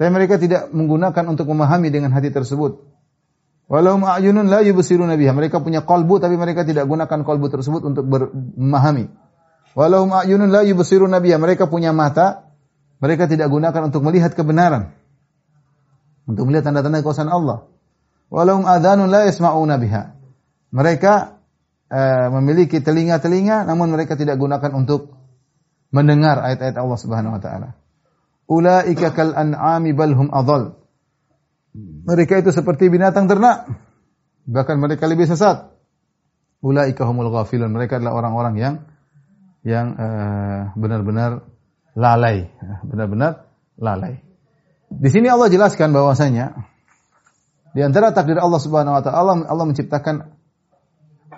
tapi mereka tidak menggunakan untuk memahami dengan hati tersebut. Walau a'yunun la yubsiruna biha. Mereka punya kalbu tapi mereka tidak gunakan kalbu tersebut untuk memahami. Walau a'yunun la yubsiruna biha. Mereka punya mata, mereka tidak gunakan untuk melihat kebenaran. Untuk melihat tanda-tanda kekuasaan Allah. Walau adhanun la yasma'una biha. Mereka uh, memiliki telinga-telinga namun mereka tidak gunakan untuk mendengar ayat-ayat Allah Subhanahu wa taala. Ulaika kal an'ami bal hum. Mereka itu seperti binatang ternak. Bahkan mereka lebih sesat. Ulaika humul ghafilun. Mereka adalah orang-orang yang yang benar-benar uh, lalai, benar-benar lalai. Di sini Allah jelaskan bahwasanya di antara takdir Allah Subhanahu wa taala Allah menciptakan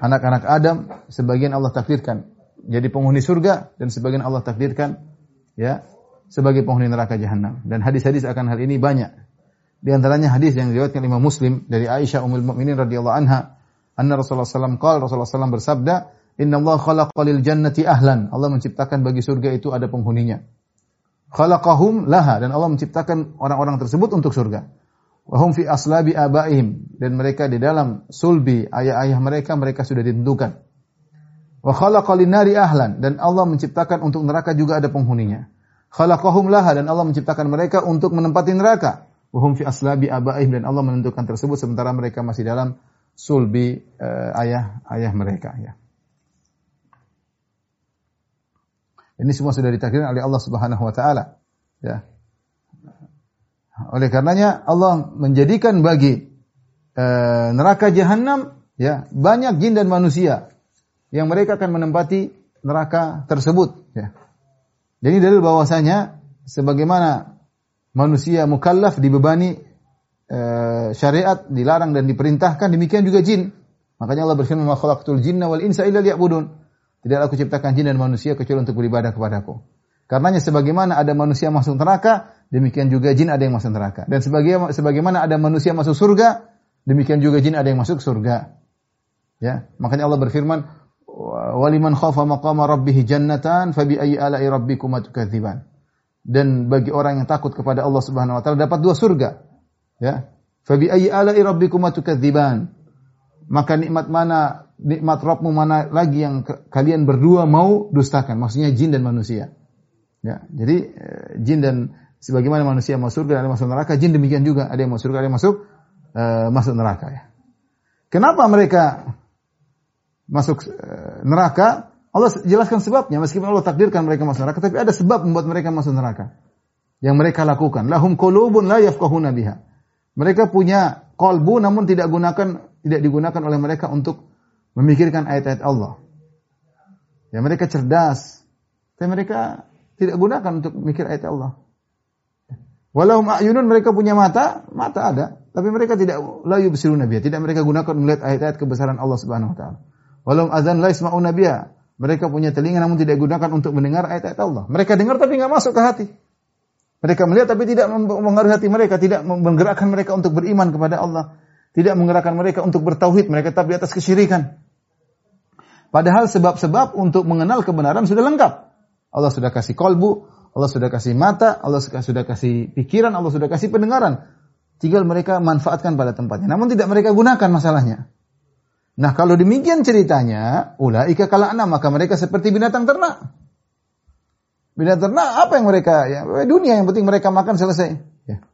anak-anak Adam sebagian Allah takdirkan jadi penghuni surga dan sebagian Allah takdirkan ya sebagai penghuni neraka jahanam dan hadis-hadis akan hal ini banyak di antaranya hadis yang diriwayatkan Imam Muslim dari Aisyah Ummul Mukminin radhiyallahu anha, anna Rasulullah SAW qala Rasulullah SAW bersabda, "Inna Allah khalaqa lil jannati ahlan." Allah menciptakan bagi surga itu ada penghuninya. Khalaqahum laha dan Allah menciptakan orang-orang tersebut untuk surga. Wa hum fi aslabi abaihim dan mereka di dalam sulbi ayah-ayah mereka mereka sudah ditentukan. Wa khalaqa nari ahlan dan Allah menciptakan untuk neraka juga ada penghuninya. Khalaqahum laha dan Allah menciptakan mereka untuk menempati neraka wahum fi aslabi abaihim dan Allah menentukan tersebut sementara mereka masih dalam sulbi uh, ayah ayah mereka ya. Ini semua sudah ditakdirkan oleh Allah Subhanahu wa taala. Ya. Oleh karenanya Allah menjadikan bagi uh, neraka jahanam ya banyak jin dan manusia yang mereka akan menempati neraka tersebut ya. Jadi dalil bahwasanya sebagaimana manusia mukallaf dibebani uh, syariat, dilarang dan diperintahkan, demikian juga jin. Makanya Allah berfirman, "Ma khalaqtul jinna wal insa illa liya'budun." Tidak aku ciptakan jin dan manusia kecuali untuk beribadah kepadaku. Karenanya sebagaimana ada manusia masuk neraka, demikian juga jin ada yang masuk neraka. Dan sebagaimana, sebagaimana ada manusia masuk surga, demikian juga jin ada yang masuk surga. Ya, makanya Allah berfirman, "Waliman khafa maqama rabbih jannatan, fabi ayyi ala'i rabbikuma tukadziban." Dan bagi orang yang takut kepada Allah Subhanahu wa taala dapat dua surga. Ya. Fabi ayyi ala'i rabbikuma tukadziban. Maka nikmat mana, nikmat Rabbmu mana lagi yang kalian berdua mau dustakan? Maksudnya jin dan manusia. Ya, jadi eh, jin dan sebagaimana manusia masuk surga, ada masuk neraka, jin demikian juga, ada yang masuk surga, ada yang masuk uh, masuk neraka ya. Kenapa mereka masuk uh, neraka? Allah jelaskan sebabnya, meskipun Allah takdirkan mereka masuk neraka, tapi ada sebab membuat mereka masuk neraka. Yang mereka lakukan, lahum qulubun la yafqahuna biha. Mereka punya kolbu namun tidak gunakan tidak digunakan oleh mereka untuk memikirkan ayat-ayat Allah. Ya mereka cerdas, tapi mereka tidak gunakan untuk mikir ayat Allah. Walau ma'yunun mereka punya mata, mata ada, tapi mereka tidak la yubsiruna biha, tidak mereka gunakan melihat ayat-ayat kebesaran Allah Subhanahu wa taala. Walau azan la yasma'una biha, mereka punya telinga namun tidak gunakan untuk mendengar ayat-ayat Allah. Mereka dengar tapi nggak masuk ke hati. Mereka melihat tapi tidak mengaruhi hati mereka, tidak menggerakkan mereka untuk beriman kepada Allah, tidak menggerakkan mereka untuk bertauhid, mereka tetap di atas kesyirikan. Padahal sebab-sebab untuk mengenal kebenaran sudah lengkap. Allah sudah kasih kolbu, Allah sudah kasih mata, Allah sudah kasih pikiran, Allah sudah kasih pendengaran. Tinggal mereka manfaatkan pada tempatnya. Namun tidak mereka gunakan masalahnya. Nah kalau demikian ceritanya, ulaika kala'na, maka mereka seperti binatang ternak. Binatang ternak apa yang mereka, ya, dunia yang penting mereka makan selesai. Ya.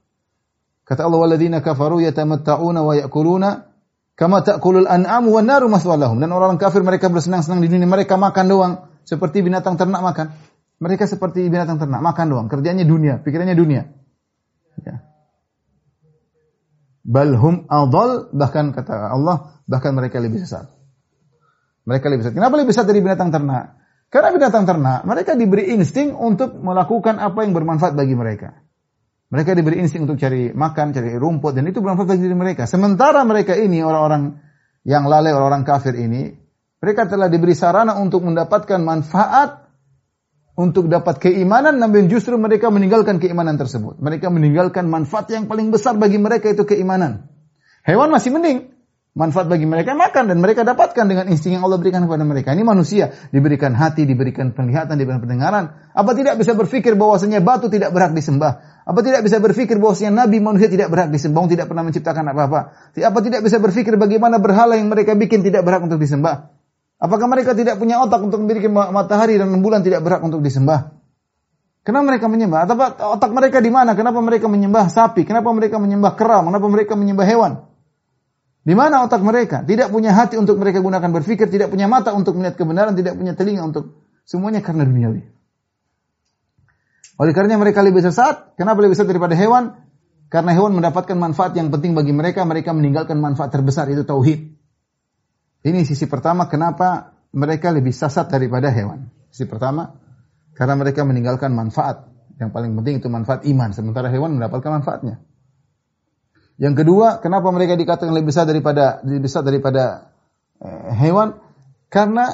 Kata Allah, waladina kafaru yatamatta'una wa ya'kuluna kama ta'kulul an'amu wa naru maswalahum. Dan orang, orang kafir mereka bersenang-senang di dunia, mereka makan doang seperti binatang ternak makan. Mereka seperti binatang ternak, makan doang. Kerjanya dunia, pikirannya dunia. Ya. Balhum adal, bahkan kata Allah, bahkan mereka lebih sesat. Mereka lebih sesat. Kenapa lebih sesat dari binatang ternak? Karena binatang ternak, mereka diberi insting untuk melakukan apa yang bermanfaat bagi mereka. Mereka diberi insting untuk cari makan, cari rumput, dan itu bermanfaat bagi diri mereka. Sementara mereka ini, orang-orang yang lalai, orang-orang kafir ini, mereka telah diberi sarana untuk mendapatkan manfaat untuk dapat keimanan, namun justru mereka meninggalkan keimanan tersebut. Mereka meninggalkan manfaat yang paling besar bagi mereka itu keimanan. Hewan masih mending. Manfaat bagi mereka makan dan mereka dapatkan dengan insting yang Allah berikan kepada mereka. Ini manusia diberikan hati, diberikan penglihatan, diberikan pendengaran. Apa tidak bisa berpikir bahwasanya batu tidak berhak disembah? Apa tidak bisa berpikir bahwasanya nabi manusia tidak berhak disembah, tidak pernah menciptakan apa-apa? Apa tidak bisa berpikir bagaimana berhala yang mereka bikin tidak berhak untuk disembah? Apakah mereka tidak punya otak untuk memiliki matahari dan bulan tidak berhak untuk disembah? Kenapa mereka menyembah? Atau otak mereka di mana? Kenapa mereka menyembah sapi? Kenapa mereka menyembah kera? Kenapa mereka menyembah hewan? Di mana otak mereka? Tidak punya hati untuk mereka gunakan berpikir, tidak punya mata untuk melihat kebenaran, tidak punya telinga untuk semuanya karena duniawi. Oleh karenanya mereka lebih sesat. Kenapa lebih sesat daripada hewan? Karena hewan mendapatkan manfaat yang penting bagi mereka, mereka meninggalkan manfaat terbesar itu tauhid. Ini sisi pertama kenapa mereka lebih sesat daripada hewan. Sisi pertama karena mereka meninggalkan manfaat. Yang paling penting itu manfaat iman, sementara hewan mendapatkan manfaatnya. Yang kedua, kenapa mereka dikatakan lebih besar daripada lebih besar daripada eh, hewan? Karena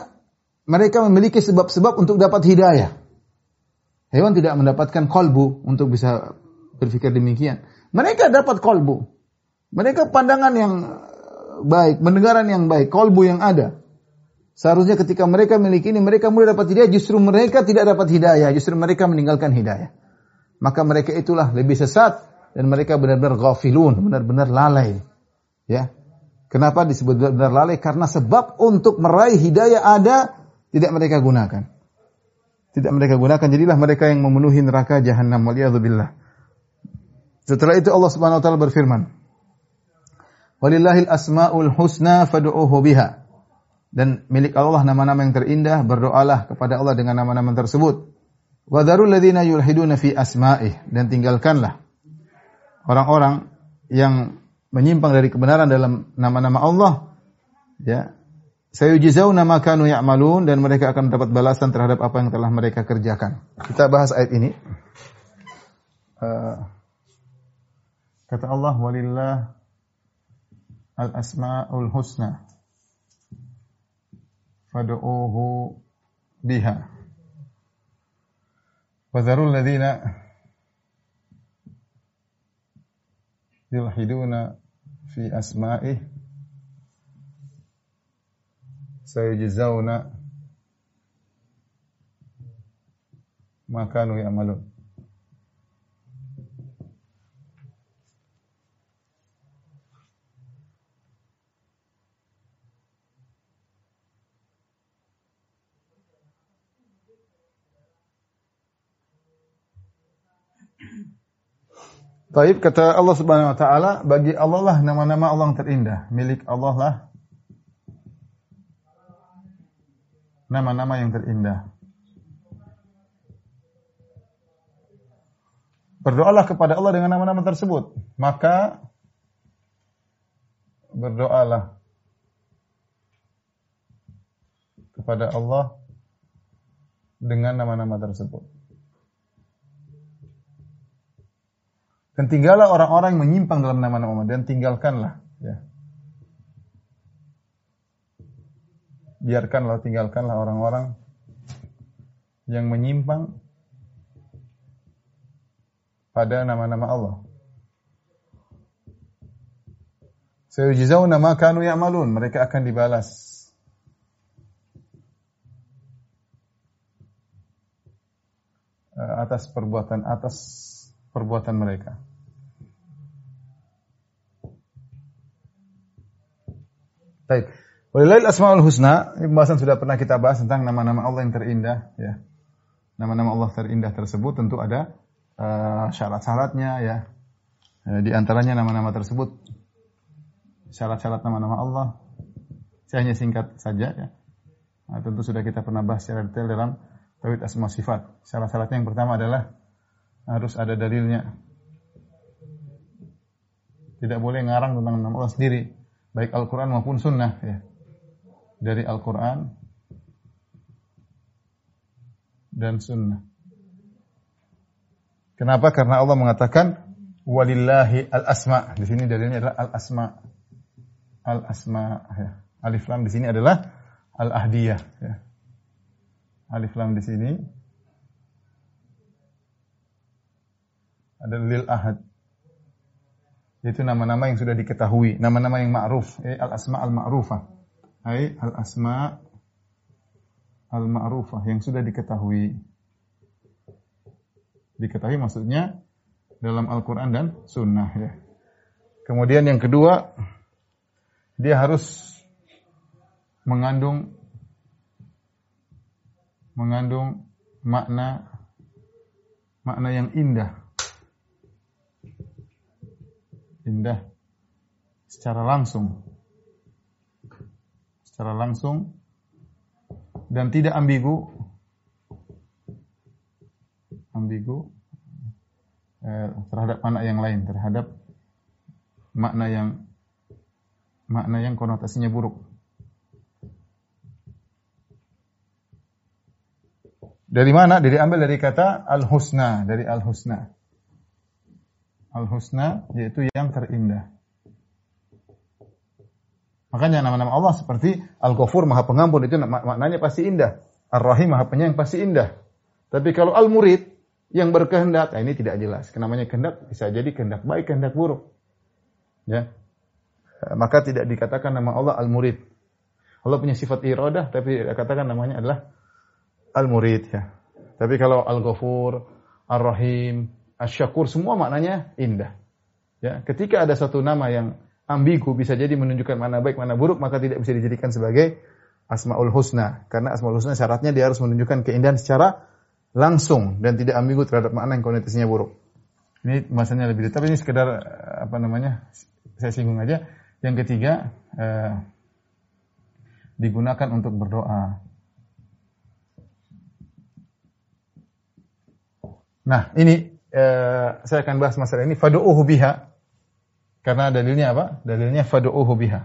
mereka memiliki sebab-sebab untuk dapat hidayah. Hewan tidak mendapatkan kolbu untuk bisa berpikir demikian. Mereka dapat kolbu. Mereka pandangan yang baik, mendengaran yang baik, kolbu yang ada. Seharusnya ketika mereka memiliki ini, mereka mulai dapat hidayah, justru mereka tidak dapat hidayah, justru mereka meninggalkan hidayah. Maka mereka itulah lebih sesat dan mereka benar-benar ghafilun, benar-benar lalai. Ya. Kenapa disebut benar-benar lalai? Karena sebab untuk meraih hidayah ada tidak mereka gunakan. Tidak mereka gunakan, jadilah mereka yang memenuhi neraka jahanam waliyadzubillah. Setelah itu Allah Subhanahu wa taala berfirman, Walillahil asmaul husna fad'uuhu biha. Dan milik Allah nama-nama yang terindah, berdoalah kepada Allah dengan nama-nama tersebut. Wa darul ladzina yulhiduna fi asma'ih dan tinggalkanlah orang-orang yang menyimpang dari kebenaran dalam nama-nama Allah ya sayujzauna ma kanu ya'malun dan mereka akan mendapat balasan terhadap apa yang telah mereka kerjakan. Kita bahas ayat ini. Uh, kata Allah walillah al-asma'ul husna fad'uuhu biha Fadharul ladzina yulhiduna fi asma'ih sayujzauna ma kanu ya'malun. Taib kata Allah Subhanahu wa taala, bagi Allah lah nama-nama Allah yang terindah, milik Allah lah nama-nama yang terindah. Berdoalah kepada Allah dengan nama-nama tersebut, maka berdoalah kepada Allah dengan nama-nama tersebut. Dan tinggallah orang-orang yang menyimpang dalam nama-nama dan tinggalkanlah ya. Biarkanlah tinggalkanlah orang-orang yang menyimpang pada nama-nama Allah. Sayujzauna ma kanu ya'malun, mereka akan dibalas atas perbuatan atas perbuatan mereka. Baik. Walillahil asmaul husna, ini pembahasan sudah pernah kita bahas tentang nama-nama Allah yang terindah ya. Nama-nama Allah terindah tersebut tentu ada uh, syarat-syaratnya ya. Uh, di antaranya nama-nama tersebut syarat-syarat nama-nama Allah. Saya hanya singkat saja ya. Nah, tentu sudah kita pernah bahas secara detail dalam tauhid asma sifat. Syarat-syaratnya yang pertama adalah harus ada dalilnya. Tidak boleh ngarang tentang nama Allah sendiri, baik Al-Quran maupun Sunnah. Ya. Dari Al-Quran dan Sunnah. Kenapa? Karena Allah mengatakan walillahi al-asma. Di sini dalilnya adalah al-asma. Al-asma. Ya. Alif lam di sini adalah al-ahdiyah. Ya. Alif lam di sini ada lil ahad. Itu nama-nama yang sudah diketahui, nama-nama yang ma'ruf, eh, al-asma al-ma'rufah. Hai al-asma al-ma'rufah yang sudah diketahui. Diketahui maksudnya dalam Al-Qur'an dan sunnah ya. Kemudian yang kedua, dia harus mengandung mengandung makna makna yang indah indah secara langsung. Secara langsung dan tidak ambigu. Ambigu eh, terhadap makna yang lain, terhadap makna yang makna yang konotasinya buruk. Dari mana? Dari ambil dari kata al-husna, dari al-husna. Al-Husna yaitu yang terindah. Makanya nama-nama Allah seperti Al-Ghafur Maha Pengampun itu maknanya pasti indah. Ar-Rahim Maha Penyayang pasti indah. Tapi kalau Al-Murid yang berkehendak, nah ini tidak jelas. Kenamanya kehendak bisa jadi kehendak baik, kehendak buruk. Ya. Maka tidak dikatakan nama Allah Al-Murid. Allah punya sifat iradah tapi dikatakan namanya adalah Al-Murid ya. Tapi kalau Al-Ghafur, Ar-Rahim, Asyakur semua maknanya indah. Ya, ketika ada satu nama yang ambigu bisa jadi menunjukkan mana baik mana buruk maka tidak bisa dijadikan sebagai asmaul husna karena asmaul husna syaratnya dia harus menunjukkan keindahan secara langsung dan tidak ambigu terhadap makna yang konotasinya buruk. Ini masanya lebih detail. Ini sekedar eh, apa namanya saya singgung aja. Yang ketiga eh, digunakan untuk berdoa. Nah ini eh, saya akan bahas masalah ini fadu'uhu biha. Karena dalilnya apa? Dalilnya fadu'uhu biha.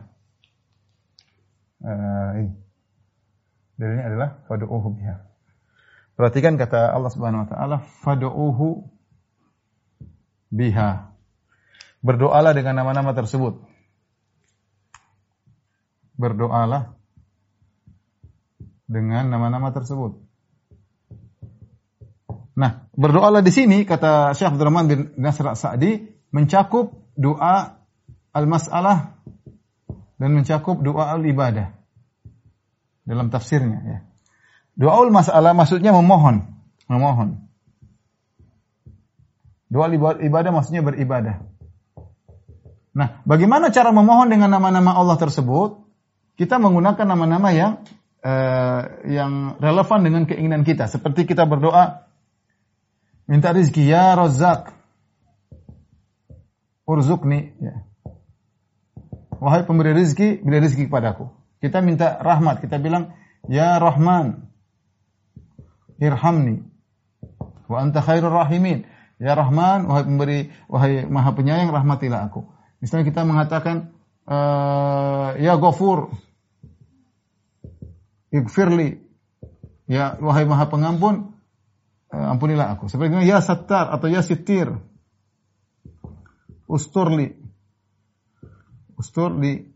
Eh, ini. Dalilnya adalah fadu'uhu biha. Perhatikan kata Allah Subhanahu wa taala fadu'uhu biha. Berdoalah dengan nama-nama tersebut. Berdoalah dengan nama-nama tersebut. Nah, berdoalah di sini kata Syekh Abdurrahman bin Nasr Sa'di mencakup doa al-mas'alah dan mencakup doa al-ibadah dalam tafsirnya ya. Doa al-mas'alah maksudnya memohon, memohon. Doa ibadah maksudnya beribadah. Nah, bagaimana cara memohon dengan nama-nama Allah tersebut? Kita menggunakan nama-nama yang uh, yang relevan dengan keinginan kita. Seperti kita berdoa minta rezeki ya Razak. Urzukni ya. Wahai pemberi rezeki, beri rezeki kepadaku. Kita minta rahmat, kita bilang ya Rahman. Irhamni. Wa anta khairur rahimin. Ya Rahman, wahai pemberi, wahai Maha Penyayang, rahmatilah aku. Misalnya kita mengatakan, uh, ya Ghafur, Ighfirli, ya wahai Maha Pengampun, ampunilah aku. Seperti ya Sattar atau ya Sitir, Usturli, Usturli,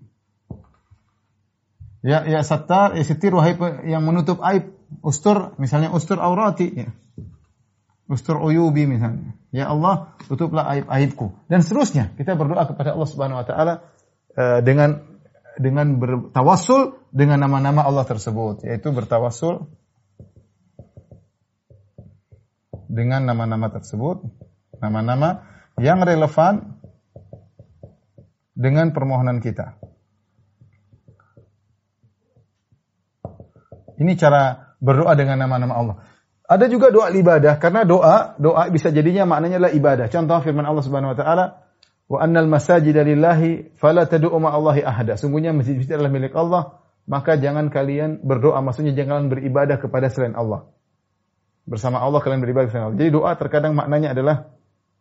ya ya Sattar, ya Sitir, wahai yang menutup aib, Ustur, misalnya Ustur aurati, ya. Ustur uyubi misalnya. Ya Allah, tutuplah aib-aibku. Dan seterusnya. Kita berdoa kepada Allah Subhanahu wa taala uh, dengan dengan bertawassul dengan nama-nama Allah tersebut, yaitu bertawassul dengan nama-nama tersebut, nama-nama yang relevan dengan permohonan kita. Ini cara berdoa dengan nama-nama Allah. Ada juga doa ibadah karena doa doa bisa jadinya maknanya adalah ibadah. Contoh firman Allah Subhanahu wa taala, "Wa annal masajida lillahi fala tad'u Allahi ahada." Sungguhnya masjid-masjid adalah milik Allah, maka jangan kalian berdoa, maksudnya jangan beribadah kepada selain Allah. Bersama Allah kalian beribadah selain Allah. Jadi doa terkadang maknanya adalah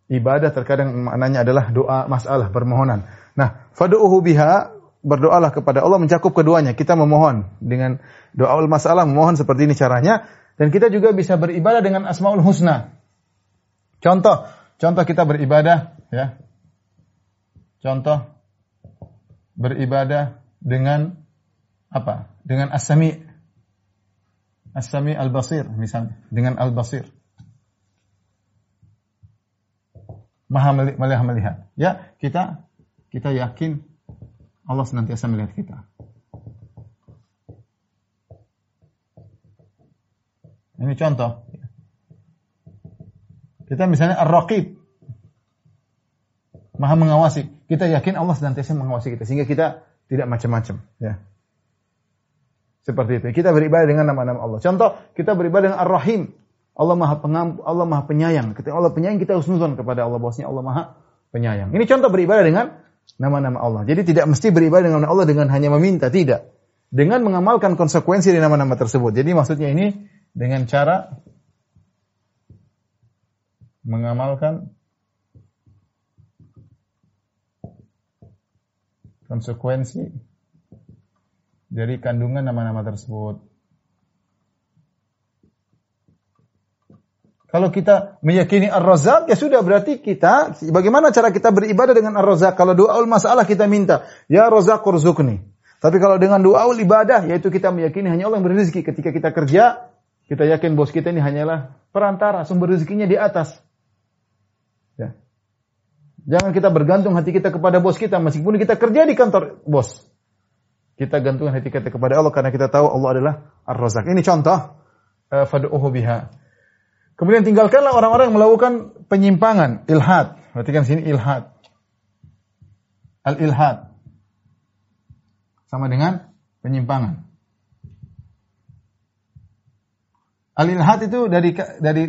ibadah, terkadang maknanya adalah doa masalah permohonan. Nah, fad'uhu biha berdoalah kepada Allah mencakup keduanya. Kita memohon dengan doa masalah memohon seperti ini caranya dan kita juga bisa beribadah dengan Asmaul Husna. Contoh, contoh kita beribadah ya. Contoh beribadah dengan apa? Dengan As-Sami. As-Sami Al-Basir misalnya, dengan Al-Basir. Maha melihat, melihat. Ya, kita kita yakin Allah senantiasa melihat kita. Ini contoh. Kita misalnya ar-raqib. Maha mengawasi. Kita yakin Allah senantiasa mengawasi kita sehingga kita tidak macam-macam, ya. Seperti itu. Kita beribadah dengan nama-nama Allah. Contoh, kita beribadah dengan Ar-Rahim. Allah Maha Pengampu, Allah Maha Penyayang. Ketika Allah penyayang, kita husnuzon kepada Allah bahwasanya Allah Maha Penyayang. Ini contoh beribadah dengan nama-nama Allah. Jadi tidak mesti beribadah dengan Allah dengan hanya meminta, tidak. Dengan mengamalkan konsekuensi dari nama-nama tersebut. Jadi maksudnya ini dengan cara mengamalkan konsekuensi dari kandungan nama-nama tersebut. Kalau kita meyakini Ar-Razzaq ya sudah berarti kita bagaimana cara kita beribadah dengan Ar-Razzaq? Kalau doa masalah kita minta, ya Razzaq urzuqni. Tapi kalau dengan doa ibadah yaitu kita meyakini hanya Allah yang beri rezeki ketika kita kerja, kita yakin bos kita ini hanyalah perantara, sumber rezekinya di atas. Ya. Jangan kita bergantung hati kita kepada bos kita, meskipun kita kerja di kantor bos. Kita gantungkan hati kita kepada Allah karena kita tahu Allah adalah Ar-Razak. Ini contoh uh, fad'uhu biha. Kemudian tinggalkanlah orang-orang yang melakukan penyimpangan, ilhad. Perhatikan sini ilhad. Al-ilhad. Sama dengan penyimpangan. Al-ilhad itu dari dari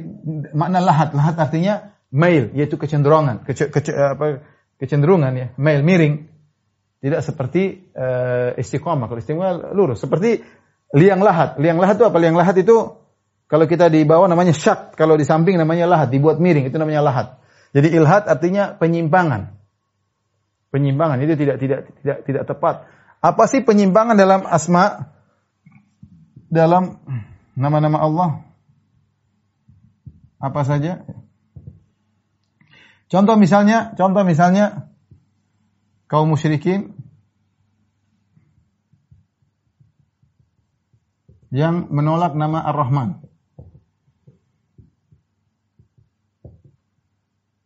makna lahat. Lahat artinya mail, yaitu kecenderungan, kece, kece, apa, kecenderungan ya, mail miring. Tidak seperti uh, istiqomah. Kalau istiqomah lurus. Seperti liang lahat. Liang lahat itu apa? Liang lahat itu kalau kita di bawah namanya syak, kalau di samping namanya lahat, dibuat miring itu namanya lahat. Jadi ilhad artinya penyimpangan. Penyimpangan itu tidak tidak tidak tidak tepat. Apa sih penyimpangan dalam asma dalam nama-nama Allah apa saja? Contoh misalnya, contoh misalnya kaum musyrikin yang menolak nama Ar-Rahman.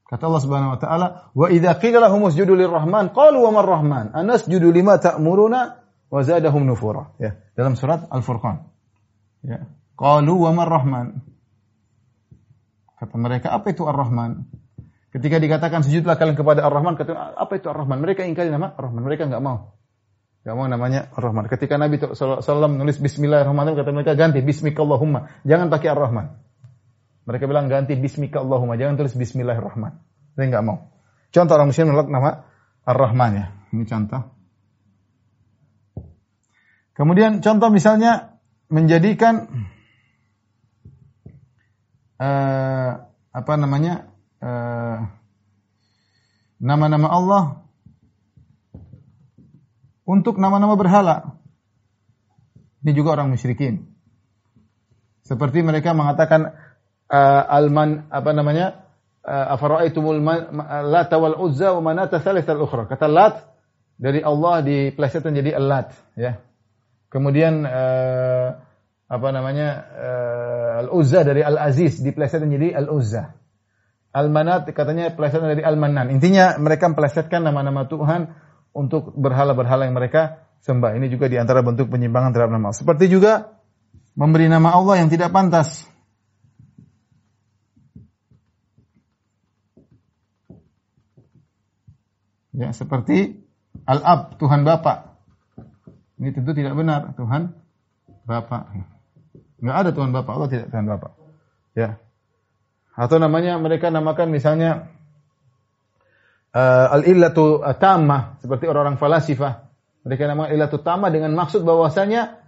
Kata Allah Subhanahu wa taala, "Wa idza qila lahum usjudu lirrahman qalu wa marrahman? Anasjudu lima ta'muruna?" Wa zadahum nufura. Ya, dalam surat Al-Furqan. Ya. Qalu wa marrahman? Kata mereka, apa itu Ar-Rahman? Ketika dikatakan sujudlah kalian kepada Ar-Rahman, kata apa itu Ar-Rahman? Mereka ingkari nama Ar-Rahman. Mereka enggak mau. Enggak mau namanya Ar-Rahman. Ketika Nabi SAW nulis Bismillahirrahmanirrahim, kata mereka ganti Bismikallahumma. Jangan pakai Ar-Rahman. Mereka bilang ganti Bismika Allahumma, jangan tulis Bismillahirrahman. Saya nggak mau. Contoh orang muslim menolak nama Ar-Rahman ya. Ini contoh. Kemudian contoh misalnya menjadikan uh, apa namanya nama-nama uh, Allah. Untuk nama-nama berhala. Ini juga orang musyrikin. Seperti mereka mengatakan uh, alman apa namanya? Uh, afara'aitumul lat wal uzza wa manata tsalitsal ukhra kata lat dari Allah diplesetkan jadi al-lat ya. Kemudian uh, apa namanya? Uh, al-uzza dari al-aziz diplesetkan jadi al-uzza al-manat katanya plesetan dari al-mannan intinya mereka memplesetkan nama-nama Tuhan untuk berhala-berhala yang mereka sembah ini juga di antara bentuk penyimpangan terhadap nama Allah seperti juga memberi nama Allah yang tidak pantas Ya, seperti Al-Ab, Tuhan Bapa. Ini tentu tidak benar, Tuhan Bapa. Enggak ada Tuhan Bapa, Allah tidak Tuhan Bapa. Ya. Atau namanya mereka namakan misalnya uh, al-illatu tamah seperti orang-orang falasifah. Mereka namakan illatu tamah dengan maksud bahwasanya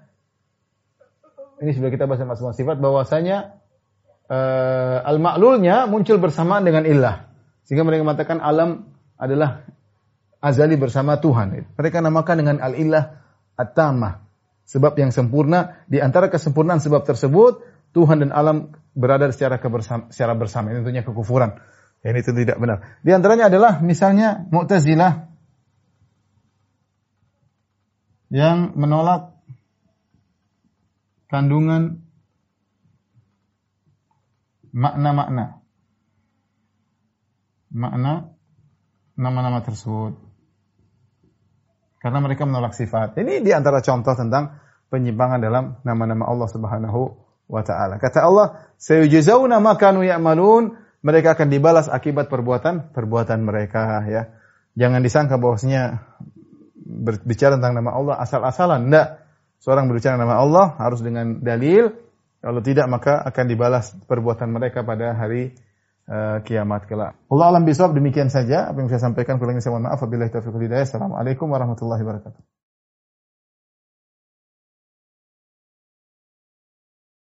ini sudah kita bahas masing sifat bahwasanya uh, al-ma'lulnya muncul bersamaan dengan illah. Sehingga mereka mengatakan alam adalah azali bersama Tuhan. Mereka namakan dengan al-ilah at-tamah. Sebab yang sempurna, di antara kesempurnaan sebab tersebut, Tuhan dan alam berada secara, kebersama, secara bersama. Ini tentunya kekufuran. Ini tentu tidak benar. Di antaranya adalah misalnya Mu'tazilah yang menolak kandungan makna-makna. Makna nama-nama tersebut. Karena mereka menolak sifat. Ini di antara contoh tentang penyimpangan dalam nama-nama Allah Subhanahu wa taala. Kata Allah, "Sayujzauna ma kanu ya'malun." Mereka akan dibalas akibat perbuatan perbuatan mereka ya. Jangan disangka bahwasanya berbicara tentang nama Allah asal-asalan. Tidak. Seorang berbicara nama Allah harus dengan dalil. Kalau tidak maka akan dibalas perbuatan mereka pada hari uh, kiamat kelak. Allah alam bisawab demikian saja apa yang saya sampaikan kurang saya mohon maaf wabillahi taufiq hidayah. Assalamualaikum warahmatullahi wabarakatuh.